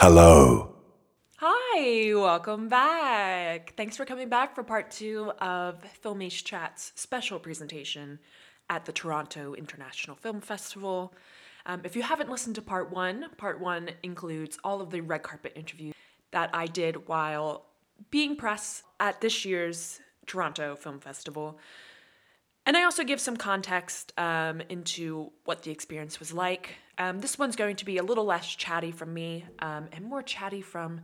Hello. Hi, welcome back. Thanks for coming back for part two of Filmish Chat's special presentation at the Toronto International Film Festival. Um, if you haven't listened to part one, part one includes all of the red carpet interviews that I did while being press at this year's Toronto Film Festival. And I also give some context um, into what the experience was like. Um, this one's going to be a little less chatty from me um, and more chatty from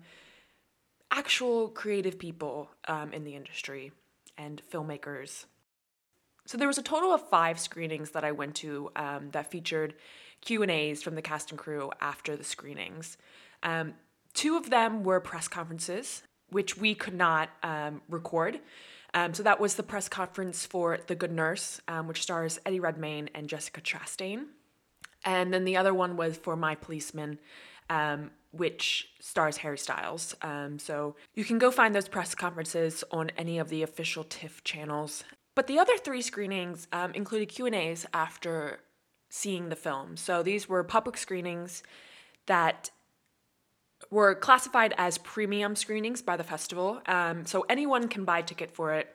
actual creative people um, in the industry and filmmakers. So there was a total of five screenings that I went to um, that featured Q and A's from the cast and crew after the screenings. Um, two of them were press conferences, which we could not record. Um, so that was the press conference for The Good Nurse, um, which stars Eddie Redmayne and Jessica Chastain. And then the other one was for My Policeman, um, which stars Harry Styles. Um, so you can go find those press conferences on any of the official TIFF channels. But the other three screenings um, included Q and A's after seeing the film. So these were public screenings that were classified as premium screenings by the festival. Um, so anyone can buy a ticket for it.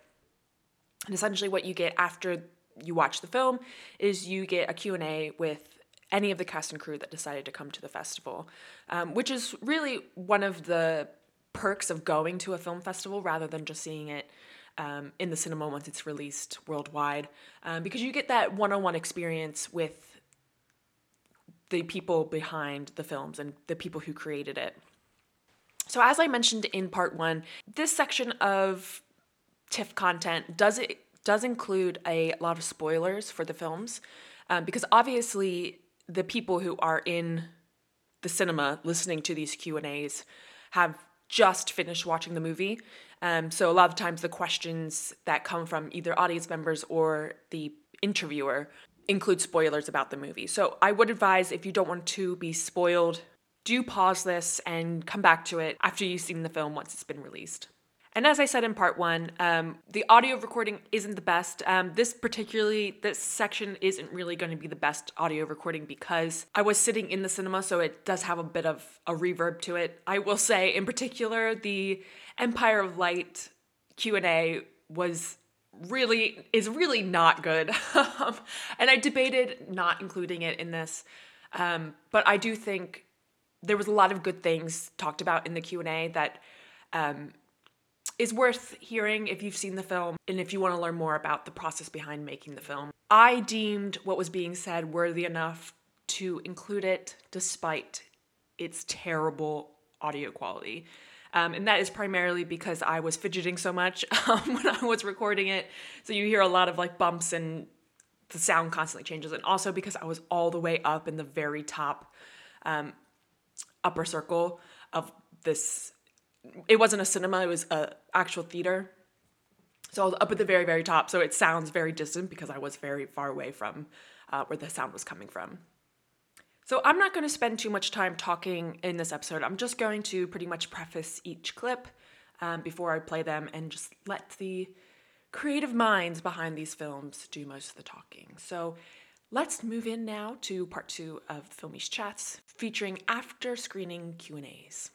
And essentially, what you get after you watch the film is you get a Q&A with any of the cast and crew that decided to come to the festival, um, which is really one of the perks of going to a film festival rather than just seeing it um, in the cinema once it's released worldwide, um, because you get that one-on-one experience with the people behind the films and the people who created it. So, as I mentioned in part one, this section of TIFF content does it does include a lot of spoilers for the films, um, because obviously the people who are in the cinema listening to these Q and A's have just finished watching the movie. Um, so a lot of times the questions that come from either audience members or the interviewer include spoilers about the movie. So I would advise if you don't want to be spoiled, do pause this and come back to it after you've seen the film once it's been released. And as I said in part one, um, the audio recording isn't the best. Um, this particularly, this section isn't really going to be the best audio recording because I was sitting in the cinema, so it does have a bit of a reverb to it. I will say, in particular, the Empire of Light Q and A was really is really not good, um, and I debated not including it in this, um, but I do think there was a lot of good things talked about in the Q and A that um, is worth hearing if you've seen the film and if you want to learn more about the process behind making the film. I deemed what was being said worthy enough to include it despite its terrible audio quality. Um, and that is primarily because I was fidgeting so much um, when I was recording it. So you hear a lot of like bumps and the sound constantly changes. And also because I was all the way up in the very top um, upper circle of this it wasn't a cinema, it was an actual theater. So I was up at the very, very top. So it sounds very distant because I was very far away from uh, where the sound was coming from. So I'm not going to spend too much time talking in this episode. I'm just going to pretty much preface each clip um, before I play them and just let the creative minds behind these films do most of the talking. So let's move in now to part two of the Filmish Chats, featuring after screening Q&As.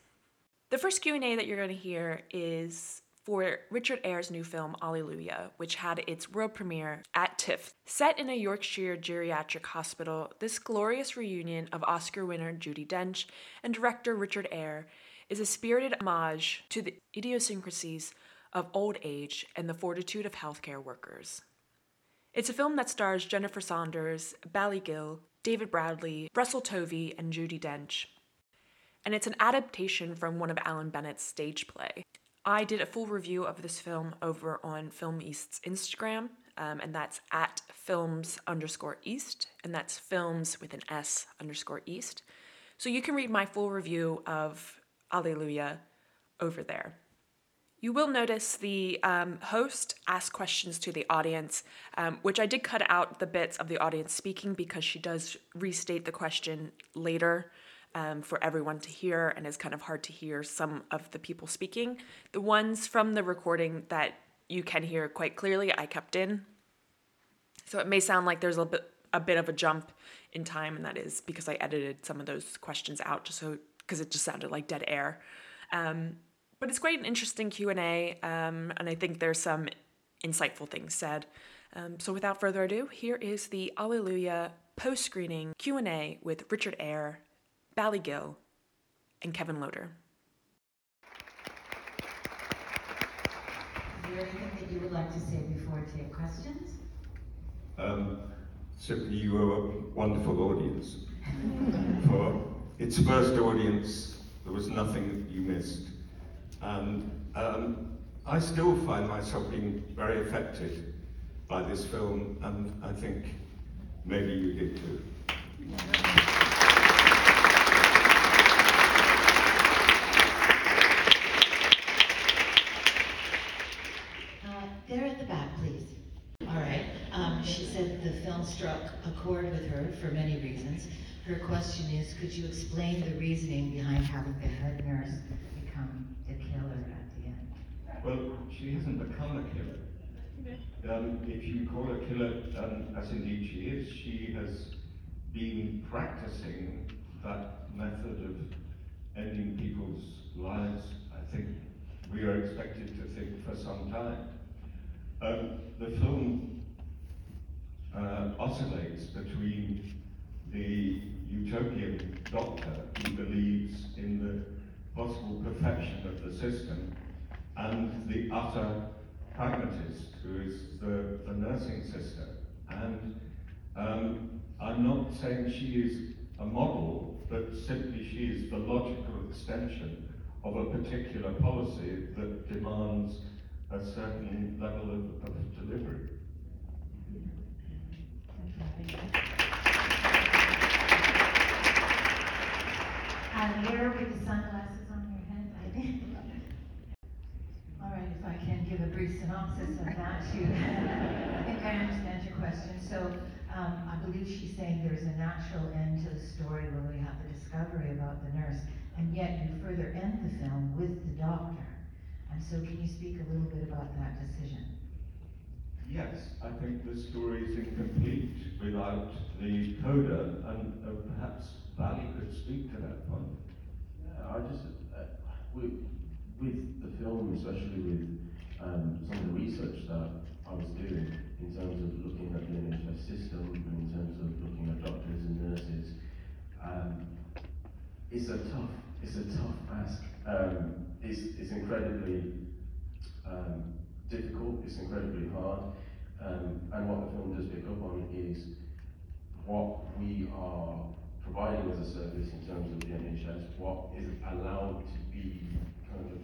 The first Q&A that you're going to hear is for Richard Eyre's new film Allelujah, which had its world premiere at TIFF. Set in a Yorkshire geriatric hospital, this glorious reunion of Oscar winner Judi Dench and director Richard Eyre is a spirited homage to the idiosyncrasies of old age and the fortitude of healthcare workers. It's a film that stars Jennifer Saunders, Bally Gill, David Bradley, Russell Tovey, and Judi Dench and it's an adaptation from one of Alan Bennett's stage play. I did a full review of this film over on Film East's Instagram, um, and that's at films underscore east, and that's films with an S underscore east. So you can read my full review of Allelujah over there. You will notice the um, host ask questions to the audience, um, which I did cut out the bits of the audience speaking because she does restate the question later um, for everyone to hear, and it's kind of hard to hear some of the people speaking. The ones from the recording that you can hear quite clearly, I kept in. So it may sound like there's a bit a bit of a jump in time, and that is because I edited some of those questions out just so because it just sounded like dead air. Um, but it's quite an interesting Q and A, um, and I think there's some insightful things said. Um, so without further ado, here is the Allelujah post-screening Q and A with Richard Eyre, Bally Gill, and Kevin Loader. Is there anything that you would like to say before we take questions? Um, simply, you were a wonderful audience. For its first audience, there was nothing that you missed. And um, I still find myself being very affected by this film, and I think maybe you did too. Uh, there at the back, please. All right. Um, she said the struck a chord with her for many reasons. Her question is, could you explain the reasoning behind having the head nurse become the killer at the end? Well, she hasn't become a killer. Um, if you call her killer, um, as indeed she is, she has been practicing that method of ending people's lives, I think we are expected to think for some time. Um, the film uh, oscillates between the utopian doctor who believes in the possible perfection of the system and the utter pragmatist who is the, the nursing sister. And um, I'm not saying she is a model, but simply she is the logical extension of a particular policy that demands a certain level of, of delivery. And there with the sunglasses on your head, I. All right, if I can give a brief synopsis of that, you, I think I understand your question. So, um, I believe she's saying there's a natural end to the story when we have the discovery about the nurse, and yet you further end the film with the doctor. And so, can you speak a little bit about that decision? Yes, I think the story is incomplete without the coda, and uh, perhaps Bally could speak to that point. Yeah, I just, uh, with, with the film, especially with um, some of the research that I was doing in terms of looking at the NHS system and in terms of looking at doctors and nurses, um, it's a tough, it's a tough ask. Um, it's, it's incredibly um, difficult, it's incredibly hard, um, and what the film does pick up on is what we are providing as a service in terms of the NHS, what is allowed to be kind of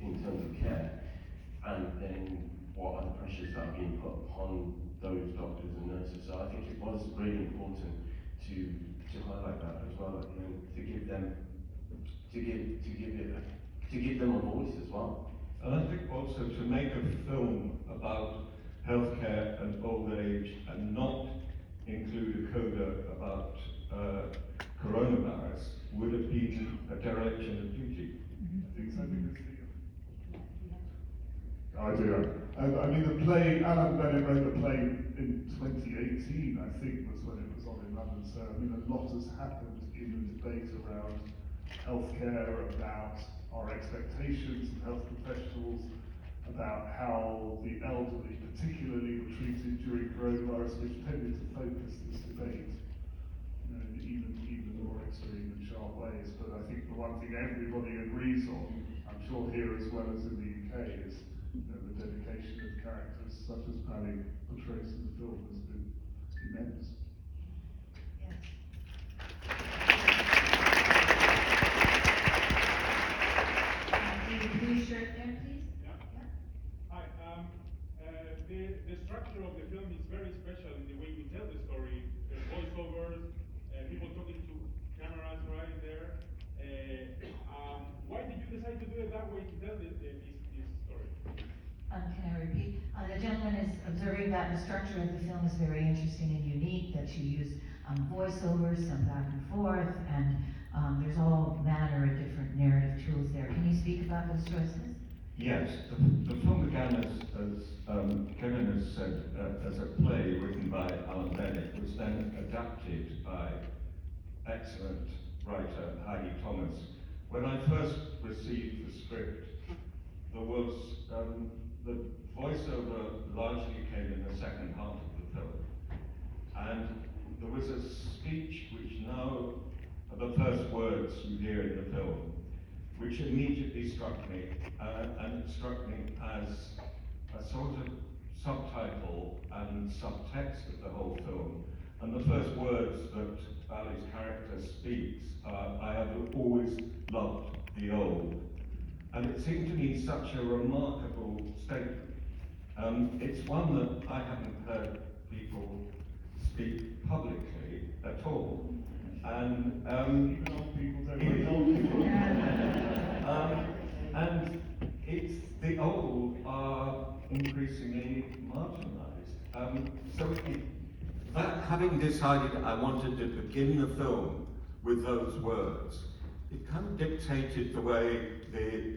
in terms of care, and then what are the pressures that are being put upon those doctors and nurses. So I think it was really important to to highlight that as well, and to give them to give to give it to give them a voice as well. And I think also to make a film about healthcare and old age and not include a coda about uh, coronavirus would have been a dereliction of duty. I think so, I do. Um, I mean, the play, Alan Bennett wrote the play in 2018, I think, was when it was on in London. So, I mean, a lot has happened in the debate around healthcare, about our expectations of health professionals, about how the elderly, particularly, were treated during coronavirus, which tended to focus this debate you know, in even, even more extreme and sharp ways. But I think the one thing everybody agrees on, I'm sure here as well as in the UK, is you know, the dedication of characters such as Bally portrays in the film has been immense. Yes. Uh, blue shirt there, please? Yeah. Hi. Um, uh, the, the structure of the film is very special in the way we tell the story. The voiceovers, uh, people talking to cameras right there. Uh, um, why did you decide to do it that way to tell the, the, this, this story? Um, can I repeat? Uh, the gentleman is observing that the structure of the film is very interesting and unique, that you use um, voiceovers, some back and forth, and um, there's all manner of different narrative tools there. Can you speak about those choices? Yes, the, the film began as, as um, Kevin has said, uh, as a play written by Alan Bennett, was then adapted by excellent writer Heidi Thomas. When I first received the script, there was um, the voiceover largely came in the second half of the film, and there was a speech which now are the first words you hear in the film, which immediately struck me, uh, and it struck me as a sort of subtitle and subtext of the whole film. And the first words that Ali's character speaks are, I have always loved the old. And it seemed to me such a remarkable statement. Um, it's one that I haven't heard people speak publicly at all. And um, people don't like old people. um, and it's the old are increasingly marginalised. Um, so it, that having decided I wanted to begin the film with those words, it kind of dictated the way the,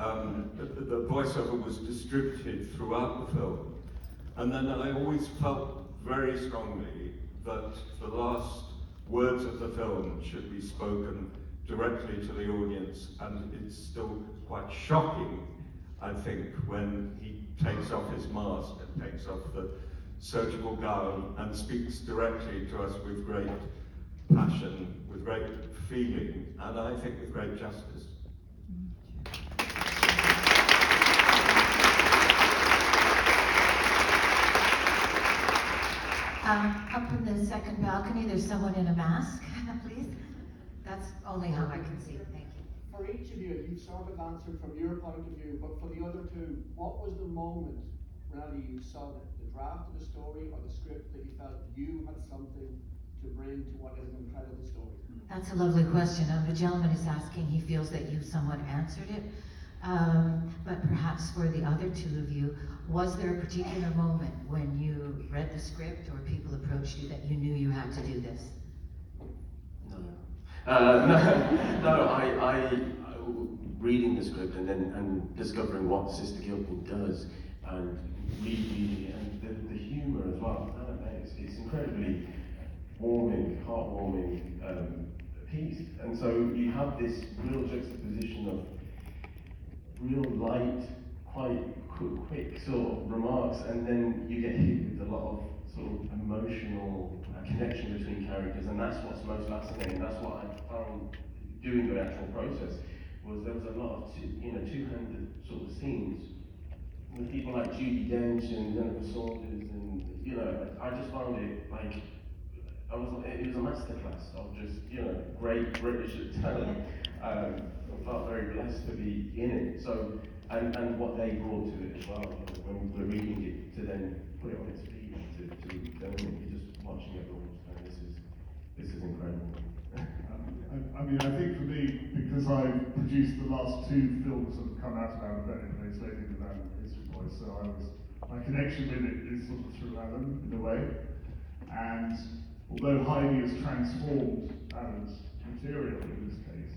um, the, the voiceover was distributed throughout the film. And then I always felt very strongly that the last words of the film should be spoken directly to the audience, and it's still quite shocking, I think, when he takes off his mask and takes off the surgical gown and speaks directly to us with great passion, with great feeling, and I think with great justice. Um, up in the second balcony, there's someone in a mask, please. That's only how I can see. Thank you. For each of you, you've sort of answered from your point of view, but for the other two, what was the moment, Renata, you saw the, the draft of the story or the script that you felt you had something to bring to what is an incredible story? That's a lovely question. Um, the gentleman is asking, he feels that you somewhat answered it. Um, but perhaps for the other two of you, was there a particular moment when you read the script or people approached you that you knew you had to do this? No. Uh, no, no I, I, reading the script and then and discovering what Sister Gilpin does and rereading it and the, the humour as well. It's, it's incredibly warming, heartwarming um, piece. And so you have this real juxtaposition of real light, quite quick, quick sort of remarks, and then you get hit with a lot of sort of emotional uh, connection between characters, and that's what's most fascinating. That's what I found doing the actual process was there was a lot of two, you know two-handed sort of scenes with people like Judi Dench and Jennifer Saunders, and you know I just found it like. I was, it was a masterclass of just, you know, great British talent. Um, I felt very blessed to be in it. So, and, and what they brought to it as well, when we're reading it, to then put it on its feet, to, to it, you're just watching everyone. and this is, this is incredible. Um, I, mean, I think for me, because I produced the last two films that have come out of Alan Bennett, Place Lady with Alan History Boys, so I was, my connection with it is sort of through Alan, in a way. And although Heidi has transformed Alan's material in this case,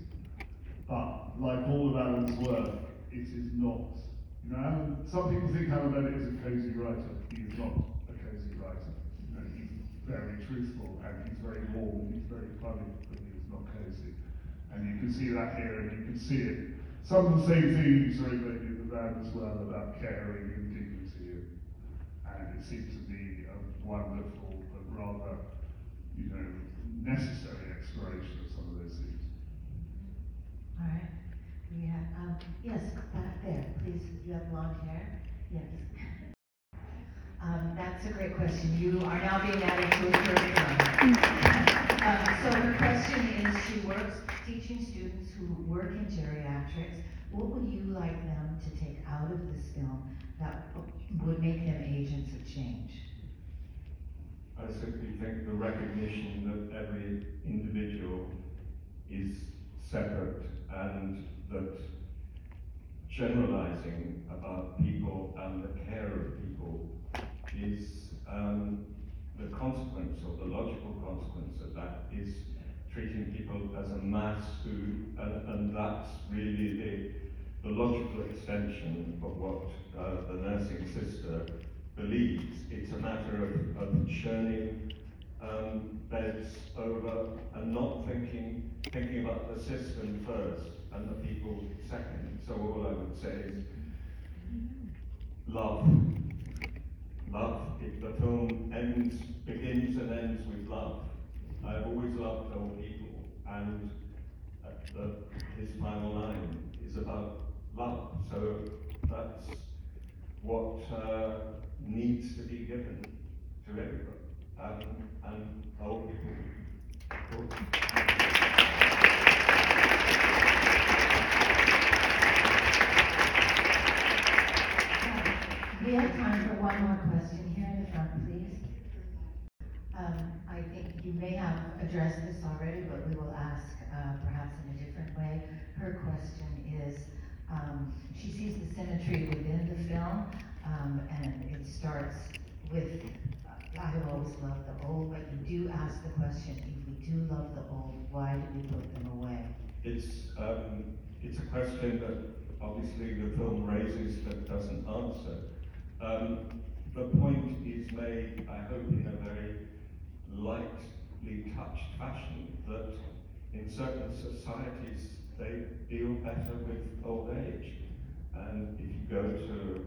but like all of Alan's work, it is not, you know, some people think Bennett is a cozy writer. He is not a cozy writer. You know, he's very truthful and he's very warm and he's very funny, but he's not cozy. And you can see that here and you can see it. Some of the same themes are the, in the Van as well about caring and dignity and, and it seems to be a wonderful but rather, you know, necessary exploration of some of those themes. All right. We have, yes, back there, please. You have long hair? Yes. Um, that's a great question. You are now being added to a curriculum. Um, so her question is, she works teaching students who work in geriatrics. What would you like them to take out of this film that would make them agents of change? I simply think the recognition that every individual is separate and that generalizing about people and the care of people is um, the consequence or the logical consequence of that is treating people as a mass who, and, and that's really the, the logical extension of what uh, the nursing sister believes. It's a matter of, of churning um, beds over and not thinking thinking about the system first and the people second. So all I would say is love. Love. If the film ends, begins and ends with love. I've always loved old people, and uh, the, his final line is about love. So that's what uh, needs to be given to everybody, um, and old people. We have time for one more question here in the front, please. Um, I think you may have addressed this already, but we will ask, uh, perhaps in a different way. Her question is, um, she sees the symmetry within the film, um, and it starts with, uh, I have always loved the old, but you do ask the question, if we do love the old, why do we put them away? It's, um, it's a question that obviously the film raises that doesn't answer. Um, the point is made, I hope, in a very lightly touched fashion that in certain societies they deal better with old age. And if you go to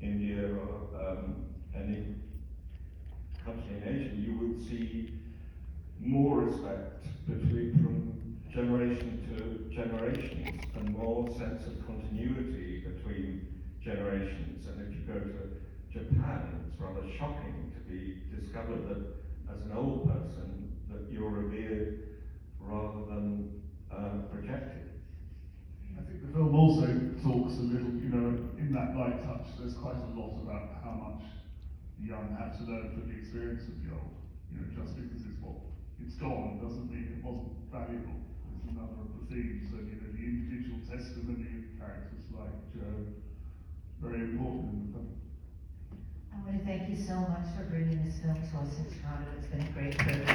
India or um, any country in Asia, you will see more respect between from generation to generation and more sense of continuity between generations. And if you go to Japan, it's rather shocking to be discovered that as an old person that you're revered rather than uh, projected. I think the film also talks a little, you know, in that light touch, there's quite a lot about how much the young have to learn from the experience of the old. You know, just because it's what it's gone doesn't mean it wasn't valuable. It's another of the themes. So, you know, the individual testimony of characters like Joe, very important in the film. I want to thank you so much for bringing this film to us in Toronto. It's been a great privilege.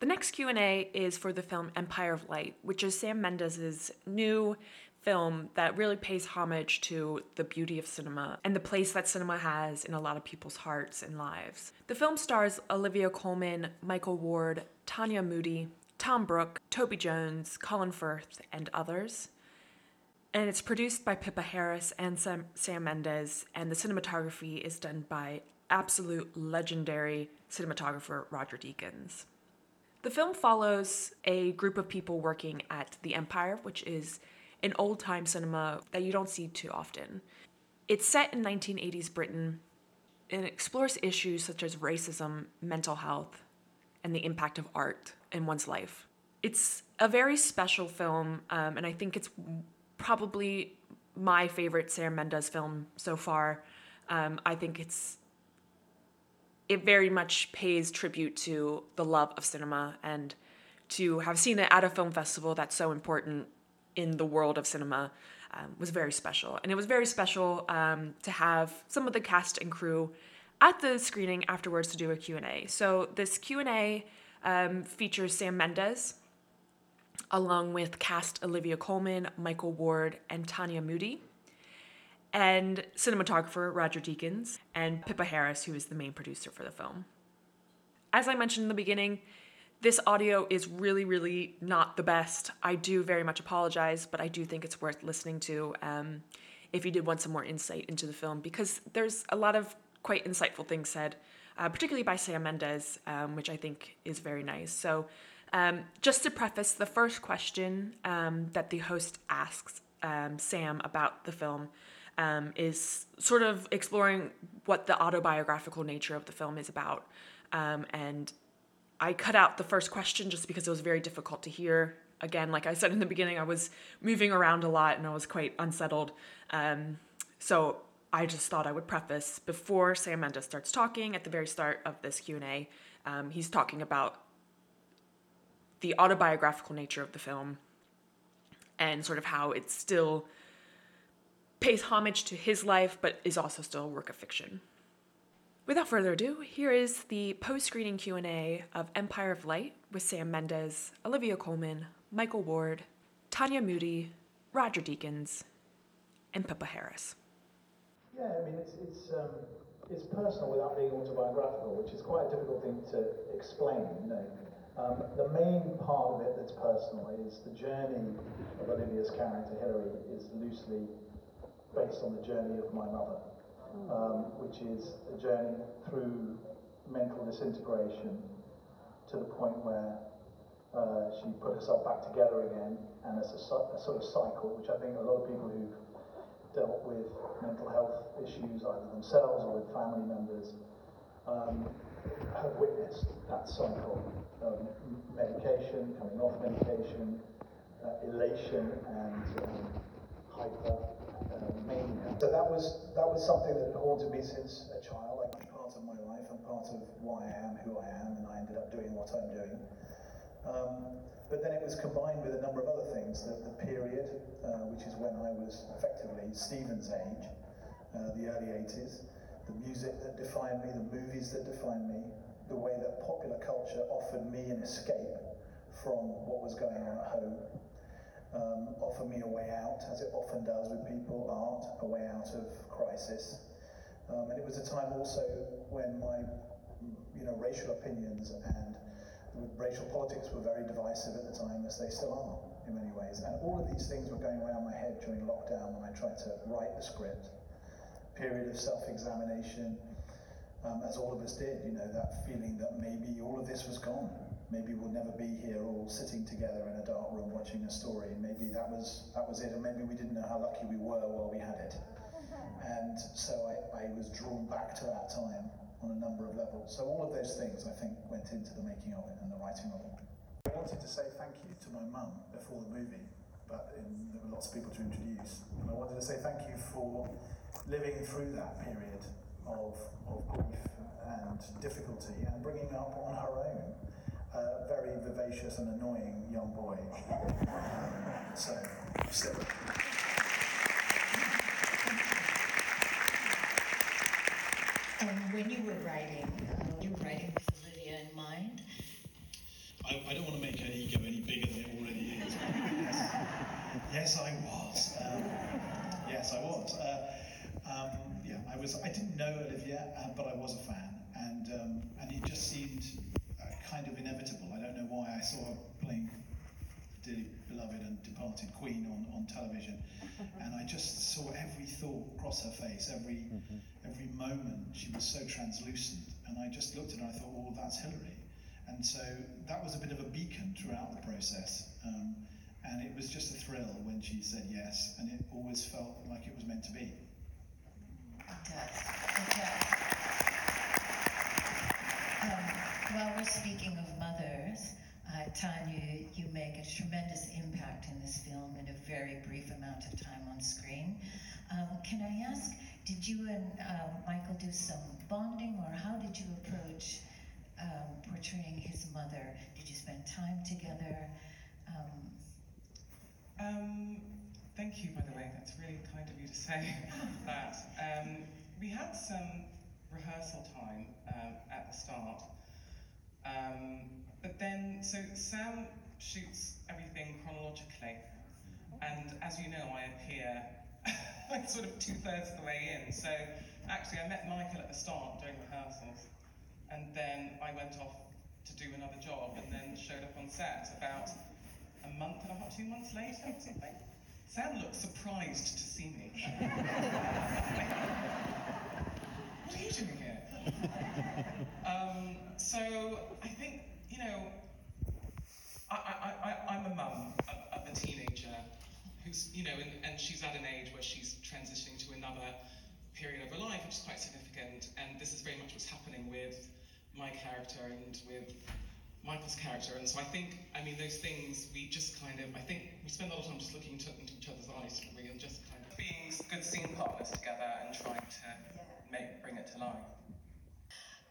The next Q&A is for the film Empire of Light, which is Sam Mendes' new film that really pays homage to the beauty of cinema and the place that cinema has in a lot of people's hearts and lives. The film stars Olivia Colman, Michael Ward, Tanya Moodie, Tom Brooke, Toby Jones, Colin Firth, and others. And it's produced by Pippa Harris and Sam, Sam Mendes, and the cinematography is done by absolute legendary cinematographer Roger Deakins. The film follows a group of people working at the Empire, which is an old time cinema that you don't see too often. It's set in 1980s Britain and explores issues such as racism, mental health, and the impact of art in one's life. It's a very special film, um, and I think it's probably my favorite Sam Mendes film so far. Um, I think it's it very much pays tribute to the love of cinema and to have seen it at a film festival that's so important in the world of cinema um, was very special and it was very special um, to have some of the cast and crew at the screening afterwards to do a q&a so this q&a um, features sam mendes along with cast olivia colman michael ward and tanya moodie and cinematographer Roger Deakins, and Pippa Harris, who is the main producer for the film. As I mentioned in the beginning, this audio is really, really not the best. I do very much apologize, but I do think it's worth listening to um, if you did want some more insight into the film, because there's a lot of quite insightful things said, uh, particularly by Sam Mendes, um, which I think is very nice. So, um, just to preface, the first question um, that the host asks um, Sam about the film um, is sort of exploring what the autobiographical nature of the film is about. Um, and I cut out the first question just because it was very difficult to hear. Again, like I said in the beginning, I was moving around a lot and I was quite unsettled. Um, so I just thought I would preface before Sam Mendes starts talking at the very start of this Q and A. Um, he's talking about the autobiographical nature of the film and sort of how it still pays homage to his life, but is also still a work of fiction. Without further ado, here is the post-screening Q&A of Empire of Light with Sam Mendes, Olivia Colman, Michael Ward, Tanya Moodie, Roger Deakins, and Pippa Harris. Yeah, I mean, it's, it's, um, it's personal without being autobiographical, which is quite a difficult thing to explain, you know. Um, the main part of it that's personal is the journey of Olivia's character, Hilary, is loosely based on the journey of my mother, um, which is a journey through mental disintegration to the point where uh, she put herself back together again, and it's a, a sort of cycle, which I think a lot of people who've dealt with mental health issues, either themselves or with family members, um, have witnessed that cycle of medication, coming off medication, uh, elation, and um, hyper. So that was that was something that had haunted me since a child. Like part of my life and part of why I am who I am, and I ended up doing what I'm doing. Um, but then it was combined with a number of other things. The, the period, uh, which is when I was effectively Stephen's age, uh, the early 80s, the music that defined me, the movies that defined me, the way that popular culture offered me an escape from what was going on at home, um, offered me a way out, as it often does with people, art, a way out of crisis. Um, and it was a time also when my, you know, racial opinions and racial politics were very divisive at the time, as they still are in many ways. And all of these things were going around my head during lockdown when I tried to write the script. Period of self-examination, um, as all of us did. You know that feeling that maybe all of this was gone. Maybe we'll never be here, all sitting together in a dark room watching a story. Maybe that was that was it, and maybe we didn't know how lucky we were while we had it. And so I, I was drawn back to that time on a number of levels. So all of those things, I think, went into the making of it and the writing of it. I wanted to say thank you to my mum before the movie, but in, there were lots of people to introduce. And I wanted to say thank you for living through that period of, of grief and difficulty and bringing up on her own a very vivacious and annoying young boy. Um, so, still. Um, when you were writing, uh, you were writing with Olivia in mind. I, I don't want to make her ego any bigger than it already is. yes, I was. Um, yes, I was. Uh, um, yeah, I was. I didn't know Olivia, uh, but I was a fan, and um, and it just seemed kind of inevitable. I don't know why I saw her playing dearly beloved and departed Queen on, on television, and I just saw every thought cross her face, every every moment. She was so translucent, and I just looked at her. and I thought, oh, that's Hilary. And so that was a bit of a beacon throughout the process. Um, and it was just a thrill when she said yes, and it always felt like it was meant to be. It does. It does. Um, while we're speaking of mothers, uh, Tanya, you make a tremendous impact in this film in a very brief amount of time on screen. Um, can I ask, did you and um, Michael do some bonding, or how did you approach um, portraying his mother? Did you spend time together? Um, Um, thank you, by the way. That's really kind of you to say that. Um, we had some rehearsal time um, at the start, um, but then so Sam shoots everything chronologically, and as you know, I appear like sort of two thirds of the way in. So actually, I met Michael at the start doing rehearsals, and then I went off to do another job, and then showed up on set about a month and a half, two months later or something. Sam looked surprised to see me. what are you doing here? Um, so I think, you know, I, I, I, I'm a mum of, a teenager who's, you know, and, and she's at an age where she's transitioning to another period of her life, which is quite significant. And this is very much what's happening with my character and with Michael's character. And so I think, I mean, those things we just kind of, I think we spend a lot of time just looking into, into each other's eyes, really, and just kind of being good scene partners together and trying to make bring it to life.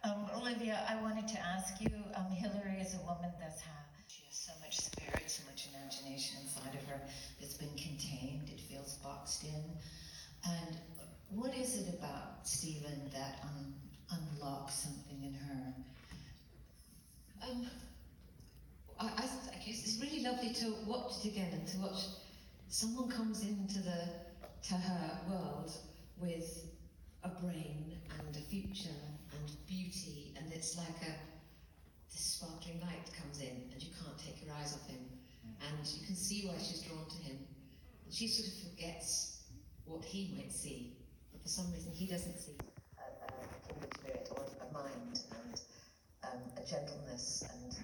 Um, Olivia, I wanted to ask you, um, Hilary is a woman that's had, she has so much spirit, so much imagination inside of her that's been contained, it feels boxed in. And what is it about Stephen that un- unlocks something in her? Um, I, I, it's it's really lovely to watch it again and to watch someone comes into the to her world with a brain and a future and beauty, and it's like a this sparkling light comes in, and you can't take your eyes off him, and you can see why she's drawn to him. And she sort of forgets what he might see, but for some reason he doesn't see a, a kindred spirit or a mind and um, a gentleness, and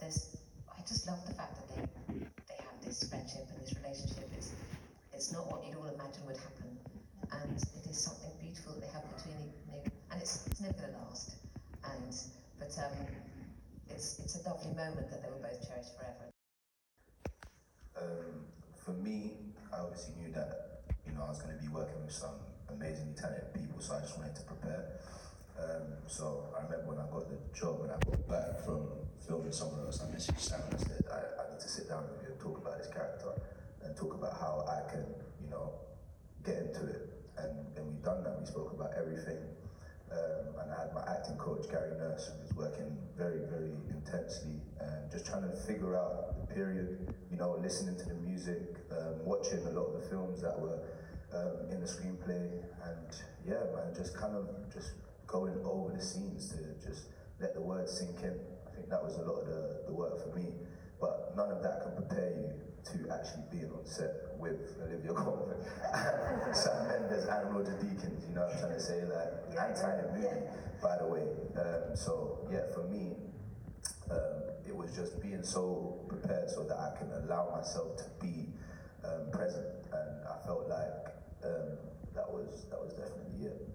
there's. I just love the fact that they they have this friendship and this relationship. It's it's not what you'd all imagine would happen, and it is something beautiful that they have between you, and it's it's never going to last. And but um, it's it's a lovely moment that they will both cherish forever. Um, for me, I obviously knew that you know I was going to be working with some amazingly talented people, so I just wanted to prepare. Um, so I remember when I got the job and I got back from filming somewhere else, I messaged Sam and I said I, I need to sit down with you and talk about this character and talk about how I can you know get into it. And and we done that. We spoke about everything. Um, and I had my acting coach, Gary Nurse, who was working very, very intensely and just trying to figure out the period, you know, listening to the music, um, watching a lot of the films that were um, in the screenplay, and yeah, man, just kind of just going over the scenes to just let the words sink in. I think that was a lot of the, the work for me, but none of that can prepare you to actually being on set with Olivia Colman, Sam Mendes, and Roger Deakins. You know what I'm trying to say? Like, and Tanya Moodie, by the way. Um, so yeah, for me, um, it was just being so prepared so that I can allow myself to be um, present, and I felt like um, that was that was definitely it.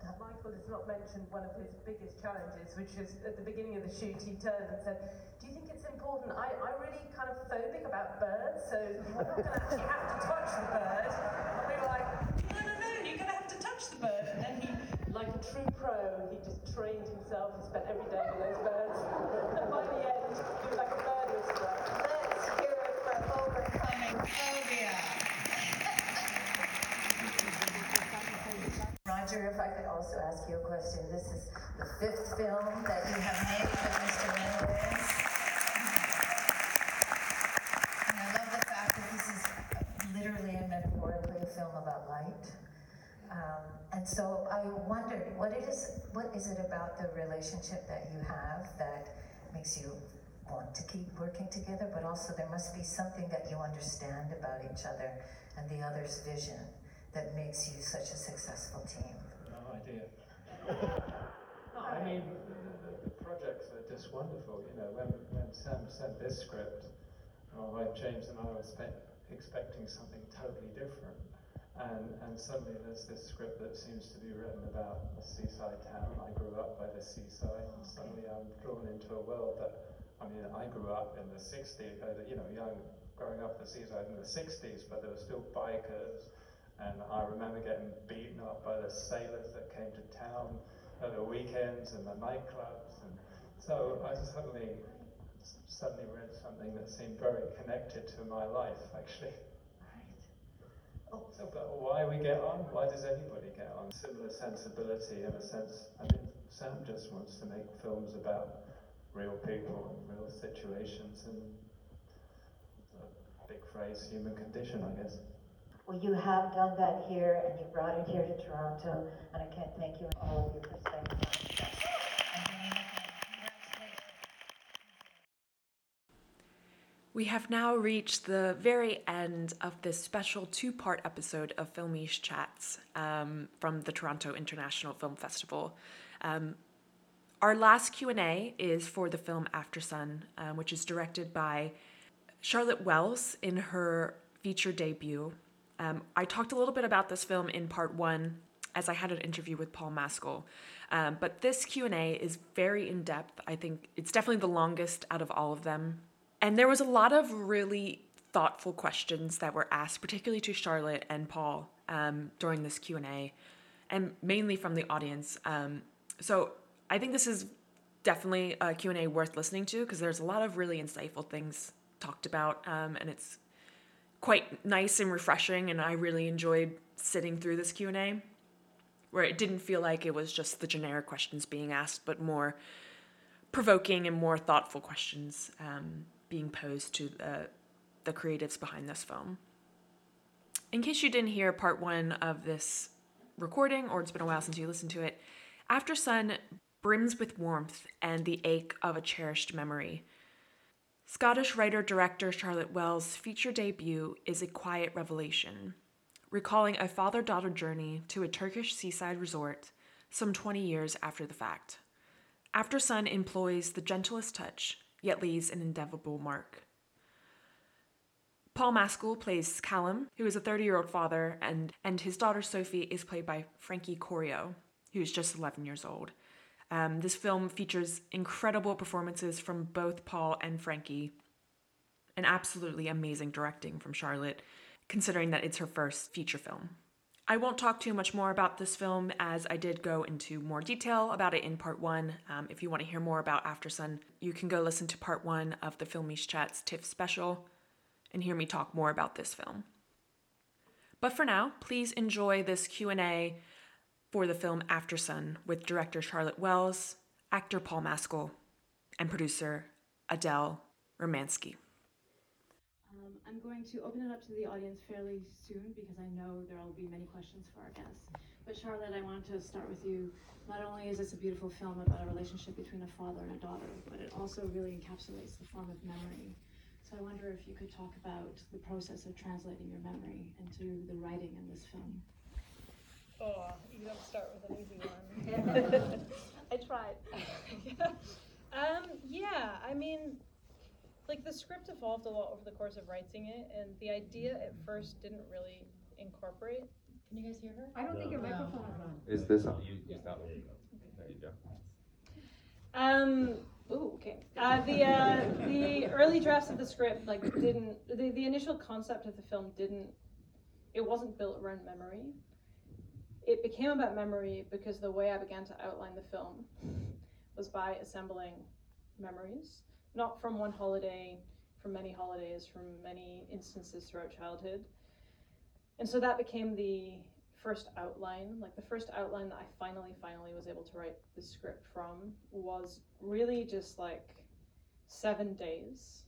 Uh, Michael has not mentioned one of his biggest challenges, which was at the beginning of the shoot, he turned and said, Do you think it's important? I, I'm really kind of phobic about birds, so I'm not going to actually have to touch the bird. And we were like, No, no, no, you're going to have to touch the bird. And then he, like a true pro, he just trained himself and spent every day with those birds. And by the end, he was like a bird whisperer. Let's hear it for overcoming phobia. Roger, if I could also ask you a question. This is the fifth film that you have made with Mr. Mendes. And I love the fact that this is literally and metaphorically a film about light. Um, and so I wondered, what it is, what is it about the relationship that you have that makes you want to keep working together, but also there must be something that you understand about each other and the other's vision that makes you such a successful team. No idea. no, I mean, the, the projects are just wonderful. You know, when, when Sam sent this script, well, James and I were spe- expecting something totally different. And, and suddenly there's this script that seems to be written about a seaside town. I grew up by the seaside, and suddenly I'm drawn into a world that, I mean, I grew up in the 60s, uh, you know, young, growing up the seaside in the 60s, but there were still bikers. And I remember getting beaten up by the sailors that came to town at the weekends and the nightclubs. And so I suddenly, suddenly read something that seemed very connected to my life, actually. Oh, so, but why we get on? Why does anybody get on? Similar sensibility in a sense. I mean, Sam just wants to make films about real people and real situations and a big phrase, human condition, I guess. Well, you have done that here, and you brought it here to Toronto, and I can't thank you all of you for. And congratulations. We have now reached the very end of this special two-part episode of Filmish Chats um, from the Toronto International Film Festival. Um, our last Q&A is for the film Aftersun, um, which is directed by Charlotte Wells in her feature debut. Um, I talked a little bit about this film in part one as I had an interview with Paul Mescal. Um, but this Q&A is very in-depth. I think it's definitely the longest out of all of them. And there was a lot of really thoughtful questions that were asked, particularly to Charlotte and Paul um, during this Q&A, and mainly from the audience. Um, so I think this is definitely a Q&A worth listening to because there's a lot of really insightful things talked about, um, and it's quite nice and refreshing. And I really enjoyed sitting through this Q&A, where it didn't feel like it was just the generic questions being asked, but more provoking and more thoughtful questions. Um, being posed to the, the creatives behind this film. In case you didn't hear part one of this recording, or it's been a while since you listened to it, Aftersun brims with warmth and the ache of a cherished memory. Scottish writer director Charlotte Wells' feature debut is a quiet revelation, recalling a father daughter journey to a Turkish seaside resort some 20 years after the fact. Aftersun employs the gentlest touch, yet leaves an indelible mark. Paul Mescal plays Callum, who is a 30 year old father, and, and his daughter Sophie is played by Frankie Corio, who is just 11 years old. Um, this film features incredible performances from both Paul and Frankie, and absolutely amazing directing from Charlotte, considering that it's her first feature film. I won't talk too much more about this film as I did go into more detail about it in part one. Um, if you want to hear more about Aftersun, you can go listen to part one of the Film East Chats TIFF special and hear me talk more about this film. But for now, please enjoy this Q&A for the film Aftersun with director Charlotte Wells, actor Paul Mescal, and producer Adele Romanski. Um, I'm going to open it up to the audience fairly soon because I know there will be many questions for our guests. But Charlotte, I want to start with you. Not only is this a beautiful film about a relationship between a father and a daughter, but it also really encapsulates the form of memory. So I wonder if you could talk about the process of translating your memory into the writing in this film. Oh, you don't start with an easy one. I tried. um, yeah, I mean, like the script evolved a lot over the course of writing it, and the idea at first didn't really incorporate. Can you guys hear her? I don't think your microphone is on. Is this on? Use that one. There you go. Um. Ooh, okay. Uh, the uh, the early drafts of the script like didn't the, the initial concept of the film didn't it wasn't built around memory. It became about memory because the way I began to outline the film was by assembling memories, not from one holiday, from many holidays, from many instances throughout childhood. And so that became the first outline, like the first outline that I finally, finally was able to write the script from was really just like seven days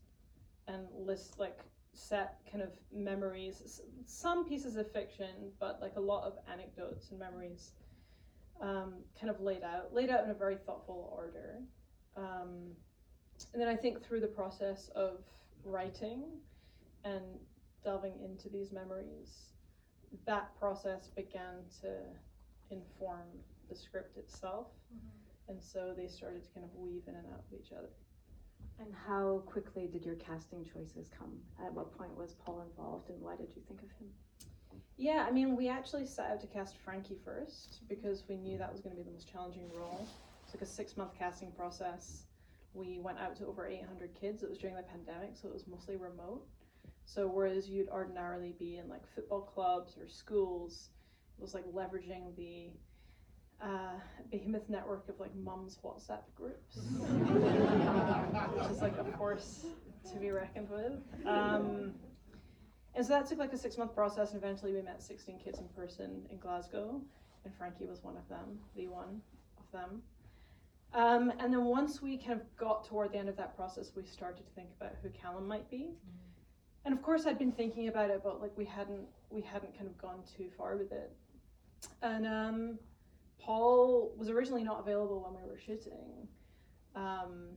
and list like set kind of memories, some pieces of fiction, but like a lot of anecdotes and memories um, kind of laid out, laid out in a very thoughtful order. Um, and then I think through the process of writing and delving into these memories, that process began to inform the script itself. Mm-hmm. And so they started to kind of weave in and out of each other. And how quickly did your casting choices come? At what point was Paul involved and why did you think of him? Yeah, I mean, we actually set out to cast Frankie first because we knew that was going to be the most challenging role. It's like a six month casting process. We went out to over 800 kids. It was during the pandemic, so it was mostly remote. So whereas you'd ordinarily be in like football clubs or schools, it was like leveraging the uh, behemoth network of like mums WhatsApp groups, which is like a force to be reckoned with. Um, and so that took like a six month process, and eventually we met 16 kids in person in Glasgow, and Frankie was one of them, the one of them. Um, and then once we kind of got toward the end of that process, we started to think about who Callum might be. Mm-hmm. And of course, I'd been thinking about it, but like we hadn't we hadn't kind of gone too far with it. And um, Paul was originally not available when we were shooting um,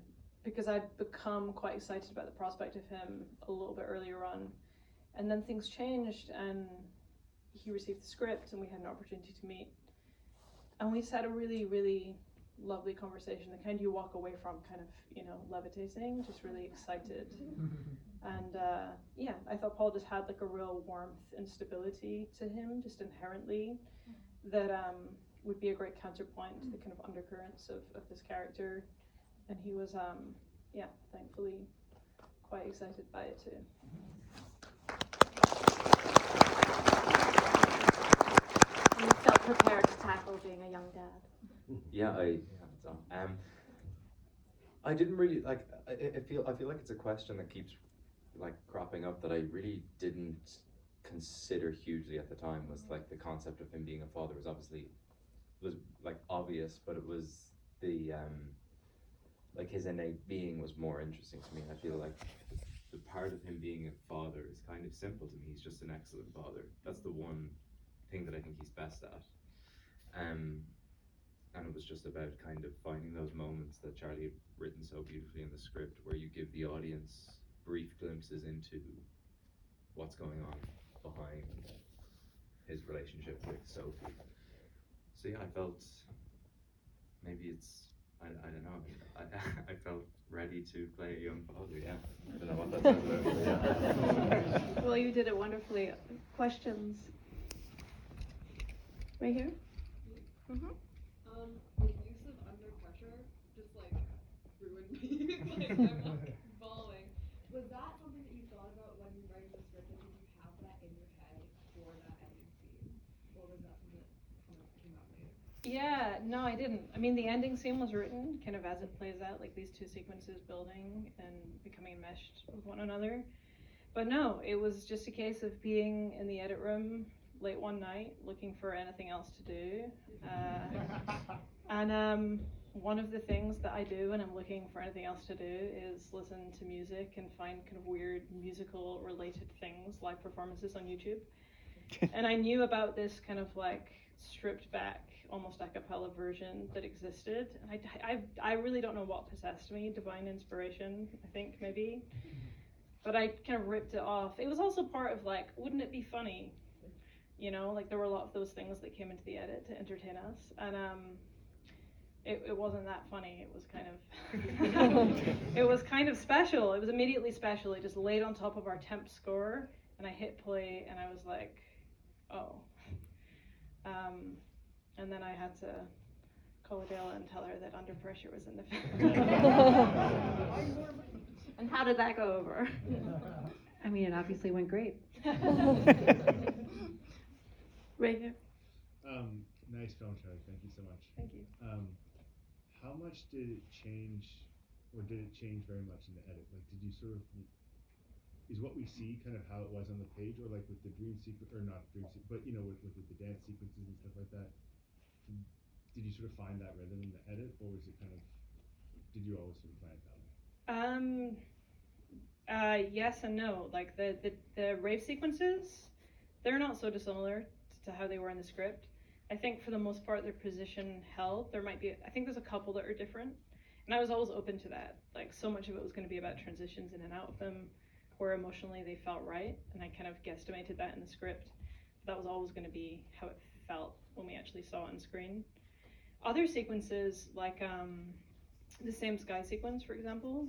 because I'd become quite excited about the prospect of him a little bit earlier on. And then things changed, and he received the script, and we had an opportunity to meet. And we just had a really, really lovely conversation, the kind you walk away from kind of, you know, levitating, just really excited. and uh, yeah, I thought Paul just had like a real warmth and stability to him, just inherently, that um, would be a great counterpoint to the kind of undercurrents of, of this character. And he was, um, yeah, thankfully quite excited by it too. You felt prepared to tackle being a young dad. Yeah, I yeah, it's. Um, I didn't really like. I, I feel I feel like it's a question that keeps like cropping up that I really didn't consider hugely at the time. Was like the concept of him being a father was obviously was like obvious, but it was the um like his innate being was more interesting to me. I feel like the, part of him being a father is kind of simple to me. He's just an excellent father. That's the one thing that I think he's best at. Um, and it was just about kind of finding those moments that Charlie had written so beautifully in the script, where you give the audience brief glimpses into what's going on behind his relationship with Sophie. So yeah, I felt maybe it's I, I don't know. I, I felt ready to play a young father. Yeah, I don't know what that says about well, you did it wonderfully. Questions? Right here. Mm-hmm. Um, the use of under pressure just like ruined me. like I'm not following. Was that something that you thought about when you write the script, and did you have that in your head for that ending scene, or was that something that kind of came out later? Yeah, no, I didn't. I mean, the ending scene was written kind of as it plays out, like these two sequences building and becoming enmeshed with one another. But no, it was just a case of being in the edit room late one night looking for anything else to do. Uh, and um, one of the things that I do when I'm looking for anything else to do is listen to music and find kind of weird musical related things, live performances on YouTube. and I knew about this kind of like stripped back, almost a cappella version that existed. And I, I, I really don't know what possessed me, divine inspiration, I think maybe. But I kind of ripped it off. It was also part of like, wouldn't it be funny you know like there were a lot of those things that came into the edit to entertain us and um it, it wasn't that funny it was kind of it was kind of special it was immediately special it just laid on top of our temp score and i hit play and i was like oh um and then i had to call adela and tell her that under pressure was in the film and how did that go over i mean it obviously went great Right here. Um, nice film, Charlie. Thank you so much. Thank you. Um, how much did it change, or did it change very much in the edit? Like, did you sort of, is what we see kind of how it was on the page, or like with the dream sequence, or not dream sequence, but you know, with, with, the dance sequences and stuff like that? Did, did you sort of find that rhythm in the edit, or was it kind of, did you always sort of plan it that way? Um, uh, yes and no. Like the, the, the rave sequences, they're not so dissimilar to how they were in the script. I think for the most part their position held. There might be I think there's a couple that are different. And I was always open to that. Like so much of it was going to be about transitions in and out of them where emotionally they felt right and I kind of guesstimated that in the script. That was always going to be how it felt when we actually saw it on screen. Other sequences like um the same sky sequence for example,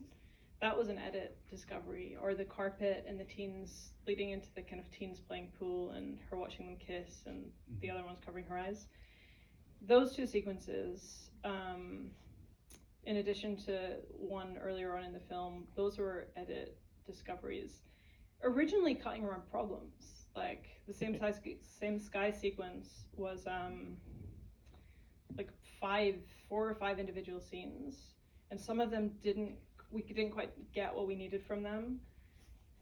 that was an edit discovery or the carpet and the teens leading into the kind of teens playing pool and her watching them kiss and mm-hmm. the other one's covering her eyes those two sequences um, in addition to one earlier on in the film those were edit discoveries originally cutting around problems like the same size same sky sequence was um, like five four or five individual scenes and some of them didn't we didn't quite get what we needed from them.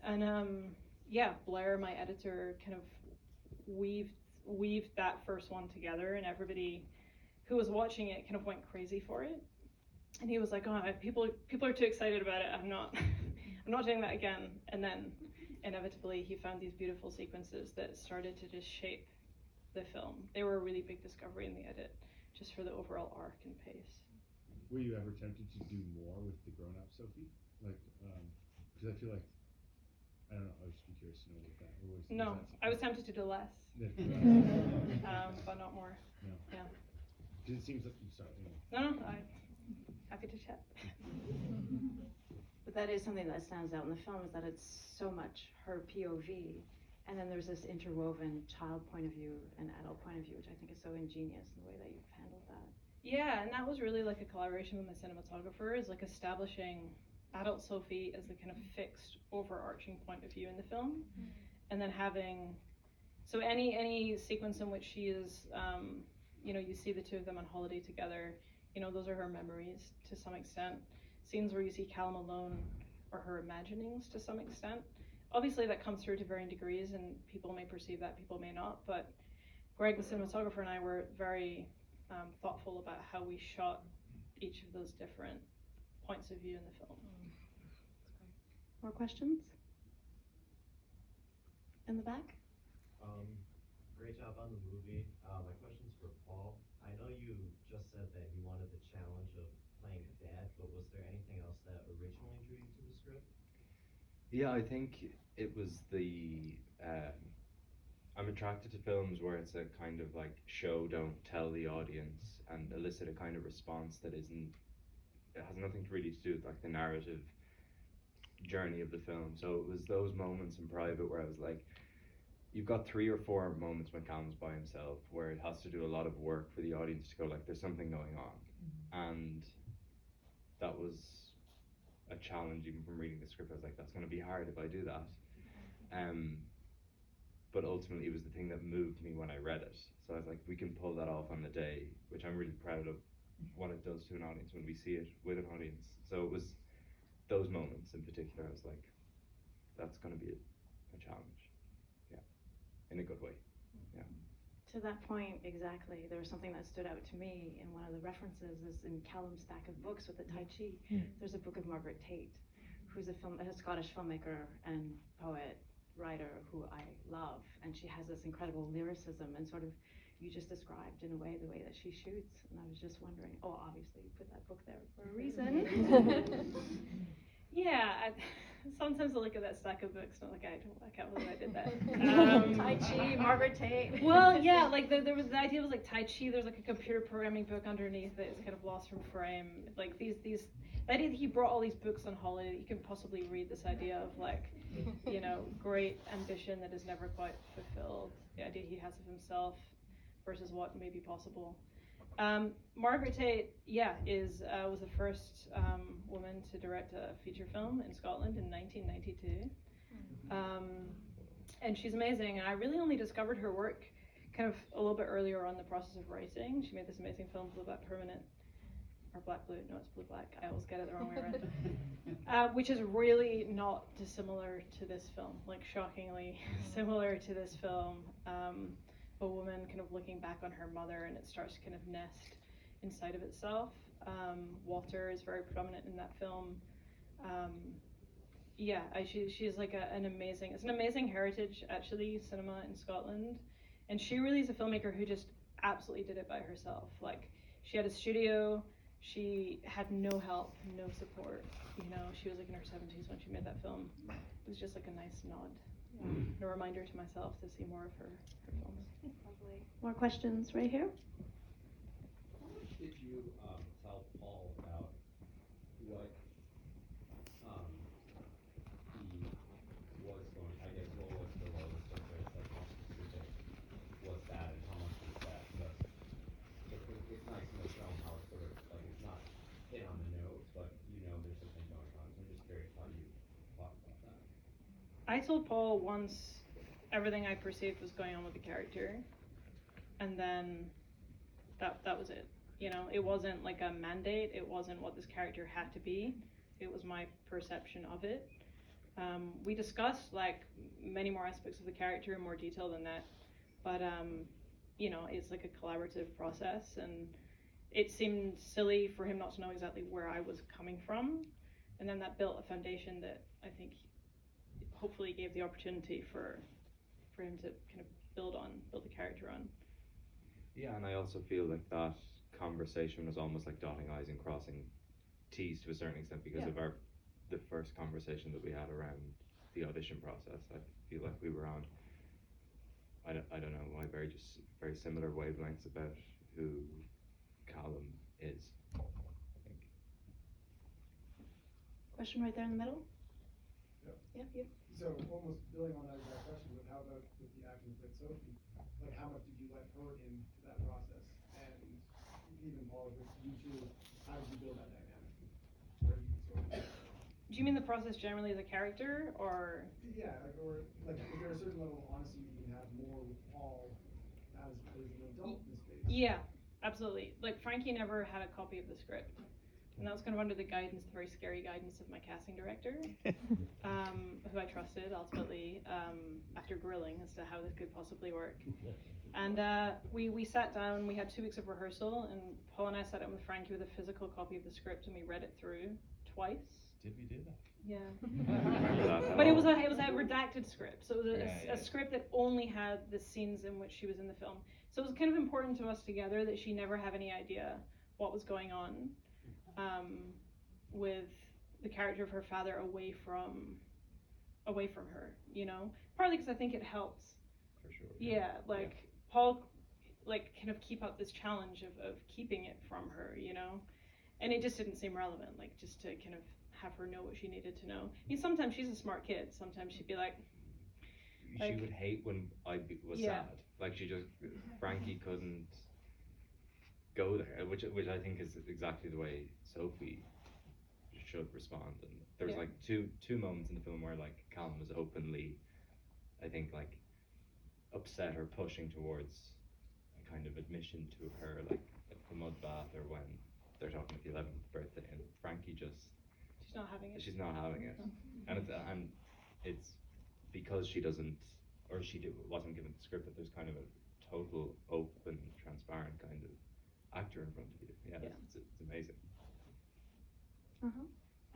And um, yeah, Blair, my editor, kind of weaved weaved that first one together, and everybody who was watching it kind of went crazy for it. And he was like, "Oh, people people are too excited about it. I'm not I'm not doing that again." And then inevitably, he found these beautiful sequences that started to just shape the film. They were a really big discovery in the edit, just for the overall arc and pace were you ever tempted to do more with the grown up Sophie? Like, because um, I feel like I don't know. I was just curious to know about that. Was, no, was I was tempted to do less, um, but not more. No. Yeah. Because it seems like I'm sorry. Anyway. No, no, I happy to chat. but that is something that stands out in the film is that it's so much her POV, and then there's this interwoven child point of view and adult point of view, which I think is so ingenious in the way that you've handled that. Yeah, and that was really like a collaboration with my cinematographer, is like establishing adult Sophie as the kind of fixed overarching point of view in the film, mm-hmm. and then having so any any sequence in which she is, um, you know, you see the two of them on holiday together, you know, those are her memories to some extent. Scenes where you see Callum alone or her imaginings to some extent. Obviously, that comes through to varying degrees, and people may perceive that, people may not. But Greg, the cinematographer, and I were very um, thoughtful about how we shot each of those different points of view in the film. More questions? In the back? Um, great job on the movie. Uh, my question's for Paul. I know you just said that you wanted the challenge of playing a dad, but was there anything else that originally drew you to the script? Yeah, I think it was the. Um, I'm attracted to films where it's a kind of like show, don't tell the audience, and elicit a kind of response that isn't. It has nothing to really to do with like the narrative journey of the film. So it was those moments in private where I was like, you've got three or four moments when Callum's by himself where it has to do a lot of work for the audience to go like, there's something going on, and that was a challenge even from reading the script. I was like, that's going to be hard if I do that. Um, but ultimately, it was the thing that moved me when I read it. So I was like, we can pull that off on the day, which I'm really proud of what it does to an audience when we see it with an audience. So it was those moments in particular. I was like, that's going to be a, a challenge. Yeah, in a good way. Yeah. To that point, exactly. There was something that stood out to me in one of the references is in Callum's stack of books with the Tai Chi. Mm. There's a book of Margaret Tait, who's a film, a Scottish filmmaker and poet, writer who I love, and she has this incredible lyricism and sort of you just described in a way the way that she shoots, and I was just wondering. Oh, obviously, you put that book there for a reason. Yeah, I, sometimes I look at that stack of books and I'm like, I don't, I can't believe I did that. Um, Tai Chi, Margaret Tait. well, yeah, like the, there was the idea was like Tai Chi. There's like a computer programming book underneath it. It's kind of lost from frame. Like these these. The idea that he brought all these books on holiday, that you can possibly read this idea of like, you know, great ambition that is never quite fulfilled. The idea he has of himself versus what may be possible. Um, Margaret Tait, yeah, is uh, was the first um, woman to direct a feature film in Scotland in 1992, um, and she's amazing. And I really only discovered her work kind of a little bit earlier on the process of writing. She made this amazing film, Blue Black Permanent, or Black Blue. No, it's Blue Black. I always get it the wrong way around. uh, which is really not dissimilar to this film, like shockingly similar to this film. A woman kind of looking back on her mother and it starts to kind of nest inside of itself. Um, water is very predominant in that film. Um, yeah, I, she, she's like a, an amazing, it's an amazing heritage actually, cinema in Scotland. And she really is a filmmaker who just absolutely did it by herself. Like, she had a studio, she had no help, no support. You know, she was like in her 70s when she made that film. It was just like a nice nod. Um, and a reminder to myself to see more of her, her films. Lovely. More questions right here? How much did you um, tell Paul about what um, he was going? I guess what was the lowest of rates? Like how specific was that, and how much was that? But it, it, it's nice in the film how it's sort of like it's not hit on the nose, but you know there's something going on. So I'm just curious how you thought about that. I told Paul once everything I perceived was going on with the character, and then that that was it. You know, it wasn't like a mandate. It wasn't what this character had to be. It was my perception of it. Um, we discussed like many more aspects of the character in more detail than that, but um, you know, it's like a collaborative process, and it seemed silly for him not to know exactly where I was coming from, and then that built a foundation that I think hopefully gave the opportunity for for him to kind of build on, build the character on. Yeah, and I also feel like that conversation was almost like dotting I's and crossing T's to a certain extent because Yeah. of our the first conversation that we had around the audition process. I feel like we were on I don't, I don't know why very just very similar wavelengths about who Callum is. I think. Question right there in the middle? Yep. Yep, you. So almost building on that exact question, but how about with the acting with Sophie? Like how much did you let her into that process? And even Paul, with you two, how did you build that dynamic? Where you sort of, Do you mean the process generally as a character, or yeah, like, or like is there a certain level of honesty you can have more with Paul as, as an adult in the space? Yeah, absolutely. Like Frankie never had a copy of the script. And that was kind of under the guidance, the very scary guidance of my casting director, um, who I trusted ultimately, um, after grilling as to how this could possibly work. And uh, we, we sat down, we had two weeks of rehearsal, and Paul and I sat down with Frankie with a physical copy of the script and we read it through twice. Did we do that? Yeah. but it was a it was a redacted script, so it was a, Yeah, a- yeah. a script that only had the scenes in which she was in the film. So it was kind of important to us together that she never have any idea what was going on um, with the character of her father away from away from her. You know, partly because I think it helps. For sure. Yeah, like Paul, like kind of keep up this challenge of of keeping it from her. You know, and it just didn't seem relevant. Like just to kind of have her know what she needed to know. I mean, sometimes she's a smart kid. Sometimes she'd be like, she Like- would hate when I was Yeah. sad. Like she just Frankie couldn't go there, which which I think is exactly the way Sophie should respond. And there was Yeah. like two two moments in the film where like Callum was openly, I think like upset or pushing towards a kind of admission to her, like at the mud bath or when they're talking at the eleventh birthday, and Frankie just she's not having it. she's not having it, mm-hmm. and it's and it's because she doesn't or she do, wasn't given the script that there's kind of a total open, transparent kind of actor in front of you. Yeah, Yeah. It's, it's amazing.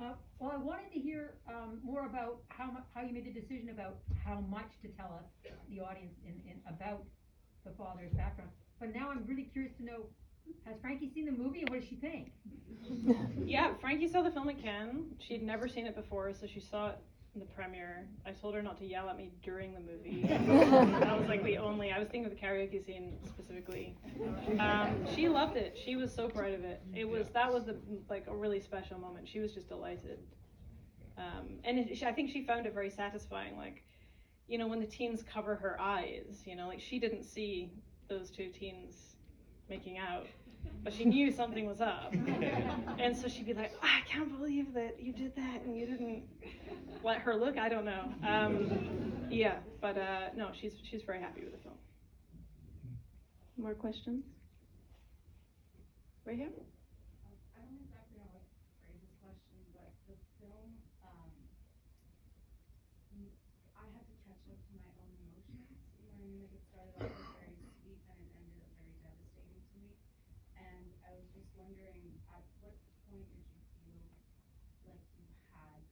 Uh, well, I wanted to hear, um, more about how mu- how you made the decision about how much to tell us, the audience, in, in, about the father's background. But now I'm really curious to know, has Frankie seen the movie and what does she think? yeah, Frankie saw the film at Cannes. She'd never seen it before, so she saw it in the premiere. I told her not to yell at me during the movie. that was like the only. I was thinking of the karaoke scene specifically. Um, she loved it. She was so proud of it. It was that was the like a really special moment. She was just delighted. Um, and it, I think she found it very satisfying. Like, you know, when the teens cover her eyes, you know, like she didn't see those two teens making out, but she knew something was up. and so she'd be like, "Ah, I can't believe that you did that and you didn't let her look. I don't know. Um, yeah, but uh, no, she's she's very happy with the film. More questions? Right here. I don't exactly know what to phrase this question, but the film, um, m- I had to catch up to my own emotions. You know what I mean? Like it started off as very sweet and it ended up very devastating to me. And I was just wondering, at what point did you feel like you had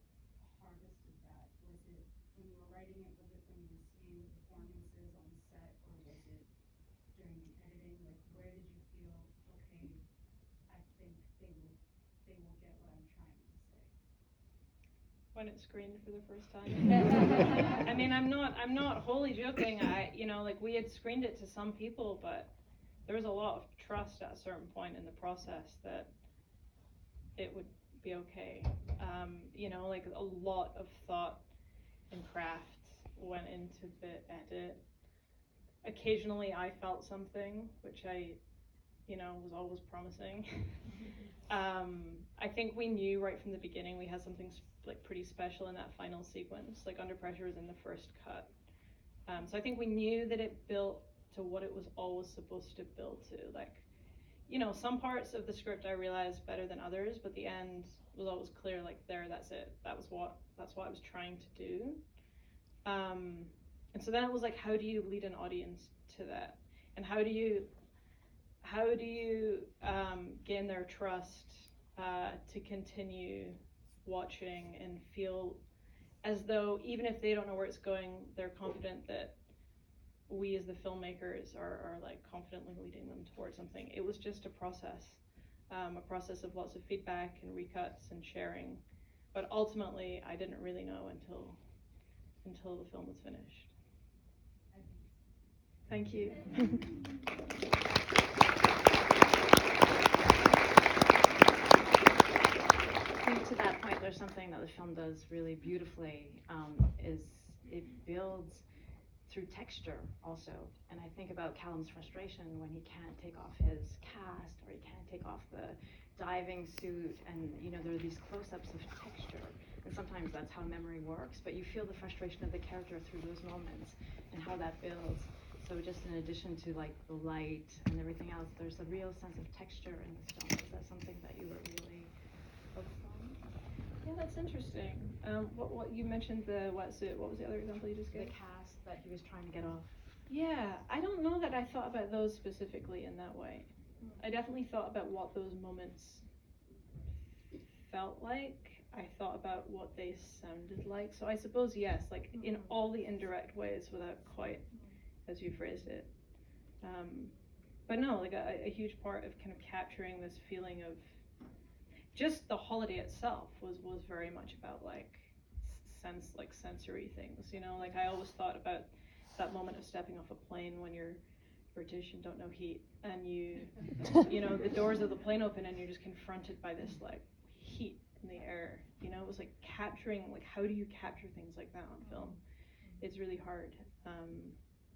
harvested that? Was it when you were writing it? Was it when you were seeing the performances on set, or was it during the editing? Like, where did you feel okay? I think they will, they will get what I'm trying to say. When it screened for the first time. I mean, I'm not I'm not wholly joking. I you know like we had screened it to some people, but there was a lot of trust at a certain point in the process that it would be okay. Um, you know, like a lot of thought and craft went into the edit. Occasionally, I felt something, which I, you know, was always promising. um, I think we knew right from the beginning we had something like pretty special in that final sequence. Like Under Pressure was in the first cut. Um, so I think we knew that it built to what it was always supposed to build to. Like, you know, some parts of the script I realized better than others, but the end was always clear. Like, there, that's it. That was what that's what I was trying to do. Um, and so then it was like, how do you lead an audience to that? And how do you how do you um, gain their trust uh, to continue watching and feel as though even if they don't know where it's going, they're confident that we as the filmmakers are, are like confidently leading them towards something. It was just a process, um, a process of lots of feedback and recuts and sharing. But ultimately, I didn't really know until until the film was finished. Thank you. I think to that point, there's something that the film does really beautifully, um, is it builds through texture also. And I think about Callum's frustration when he can't take off his cast or he can't take off the diving suit. And you know there are these close-ups of texture. And sometimes that's how memory works but you feel the frustration of the character through those moments and how that builds. So just in addition to like the light and everything else there's a real sense of texture in this film. Is that something that you were really Yeah, that's interesting. Um, what, what you mentioned the wetsuit. What was the other example you just gave? the cast that he was trying to get off Yeah, I don't know that I thought about those specifically in that way. I definitely thought about what those moments felt like. I thought about what they sounded like. So I suppose yes, like in all the indirect ways without quite as you phrased it. Um, but no, like a, a huge part of kind of capturing this feeling of just the holiday itself was was very much about like sense like sensory things, you know. Like I always thought about that moment of stepping off a plane when you're British and don't know heat, and you, you know, the doors of the plane open and you're just confronted by this like heat in the air. You know, it was like capturing like how do you capture things like that on film? It's really hard. Um,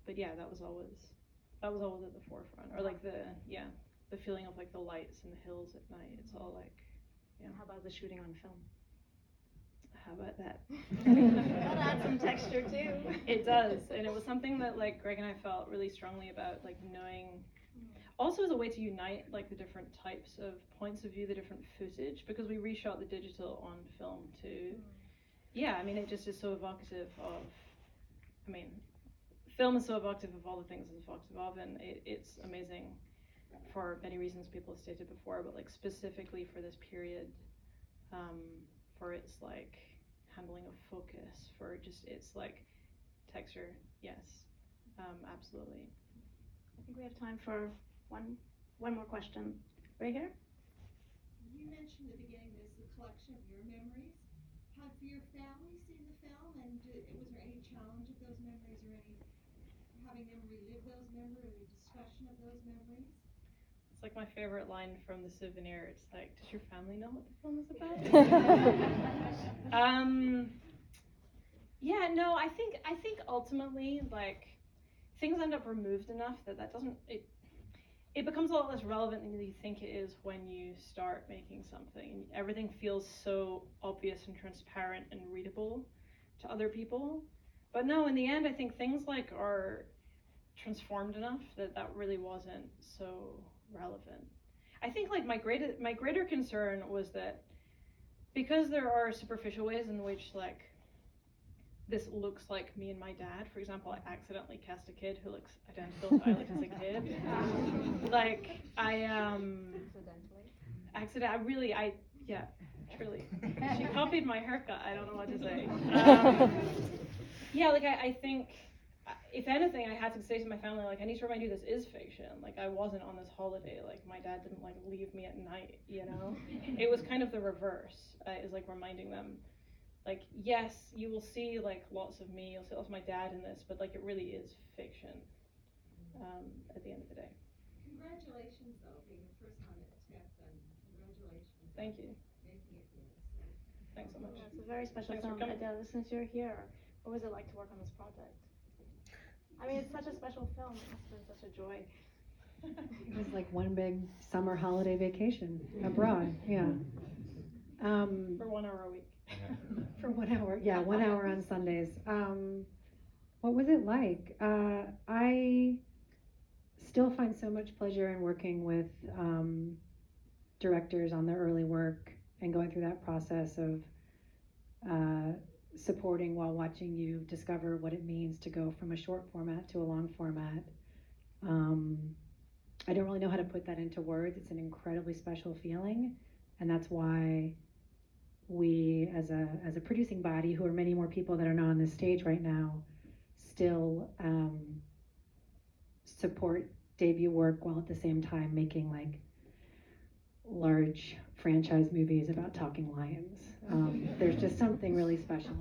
but yeah, that was always that was always at the forefront, or like the yeah the feeling of like the lights and the hills at night. It's all like yeah. How about the shooting on film? How about that? That adds some texture too. It does, and it was something that like Greg and I felt really strongly about, like knowing. Also, as a way to unite like the different types of points of view, the different footage, because we reshot the digital on film too. Mm. Yeah, I mean, it just is so evocative of. I mean, film is so evocative of all the things it's evocative of, and it, it's amazing for many reasons people have stated before, but like specifically for this period, um, for its like handling of focus, for just its like texture. Yes, um, absolutely. I think we have time for one one more question. Right here. You mentioned at the beginning this is a collection of your memories. Have your family seen the film, and did, was there any challenge of those memories, or any having them relive those memories, or any discussion of those memories? It's like my favorite line from the souvenir. It's like, does your family know what the film is about? um, yeah, no, I think I think ultimately like things end up removed enough that that doesn't it it becomes a lot less relevant than you think it is when you start making something. Everything feels so obvious and transparent and readable to other people. But no, in the end, I think things like are transformed enough that that really wasn't so relevant. I think like my greater my greater concern was that because there are superficial ways in which like this looks like me and my dad. For example, I accidentally cast a kid who looks identical to I looked as a kid. like I um accidentally. accident I really I yeah, truly. She copied my haircut. I don't know what to say. Um, yeah, like I, I think if anything, I had to say to my family, like, I need to remind you this is fiction. Like, I wasn't on this holiday. Like, my dad didn't like leave me at night. You know, it was kind of the reverse. Uh, is like reminding them, like, yes, you will see like lots of me. You'll see lots of my dad in this, but like, it really is fiction. Um, at the end of the day. Congratulations, though, being the first time at TIFF, and congratulations. Thank you. Making it famous. Thanks so much. Yeah, it's a very special Thanks for film. Adele, since you're here, what was it like to work on this project? I mean, it's such a special film. It must have been such a joy. It was like one big summer holiday vacation abroad. Yeah. Um, For one hour a week. for one hour. Yeah, one hour on Sundays. Um, what was it like? Uh, I still find so much pleasure in working with um, directors on their early work and going through that process of uh, supporting while watching you discover what it means to go from a short format to a long format. Um, I don't really know how to put that into words. It's an incredibly special feeling, and that's why we, as a as a producing body, who are many more people that are not on this stage right now, still um, support debut work while at the same time making like large franchise movies about talking lions. Um, there's just something really special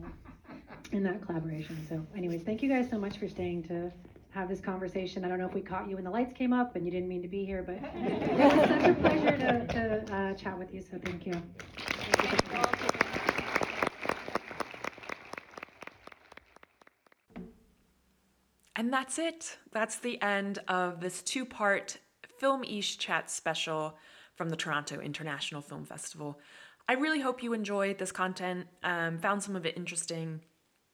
in that collaboration. So, anyways, thank you guys so much for staying to have this conversation. I don't know if we caught you when the lights came up and you didn't mean to be here, but it was such a pleasure to, to uh, chat with you. So, thank you. And that's it. That's the end of this two part Film East Chat special from the Toronto International Film Festival. I really hope you enjoyed this content, um, found some of it interesting,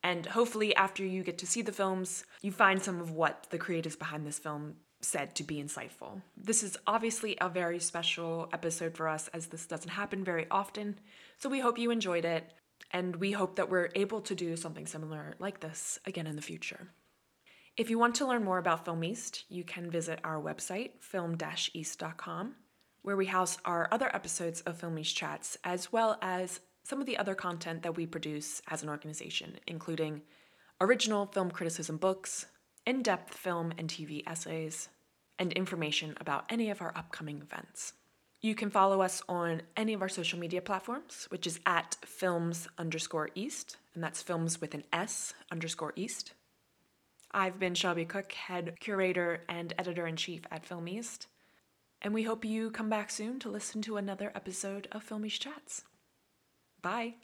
and hopefully, after you get to see the films, you find some of what the creatives behind this film said to be insightful. This is obviously a very special episode for us as this doesn't happen very often, so we hope you enjoyed it, and we hope that we're able to do something similar like this again in the future. If you want to learn more about Film East, you can visit our website, film-east.com, where we house our other episodes of Film East Chats, as well as some of the other content that we produce as an organization, including original film criticism books, in depth film and TV essays, and information about any of our upcoming events. You can follow us on any of our social media platforms, which is at films underscore east, and that's films with an S underscore east. I've been Shelby Cook, head curator and editor in chief at Film East, and we hope you come back soon to listen to another episode of Film East Chats. Bye.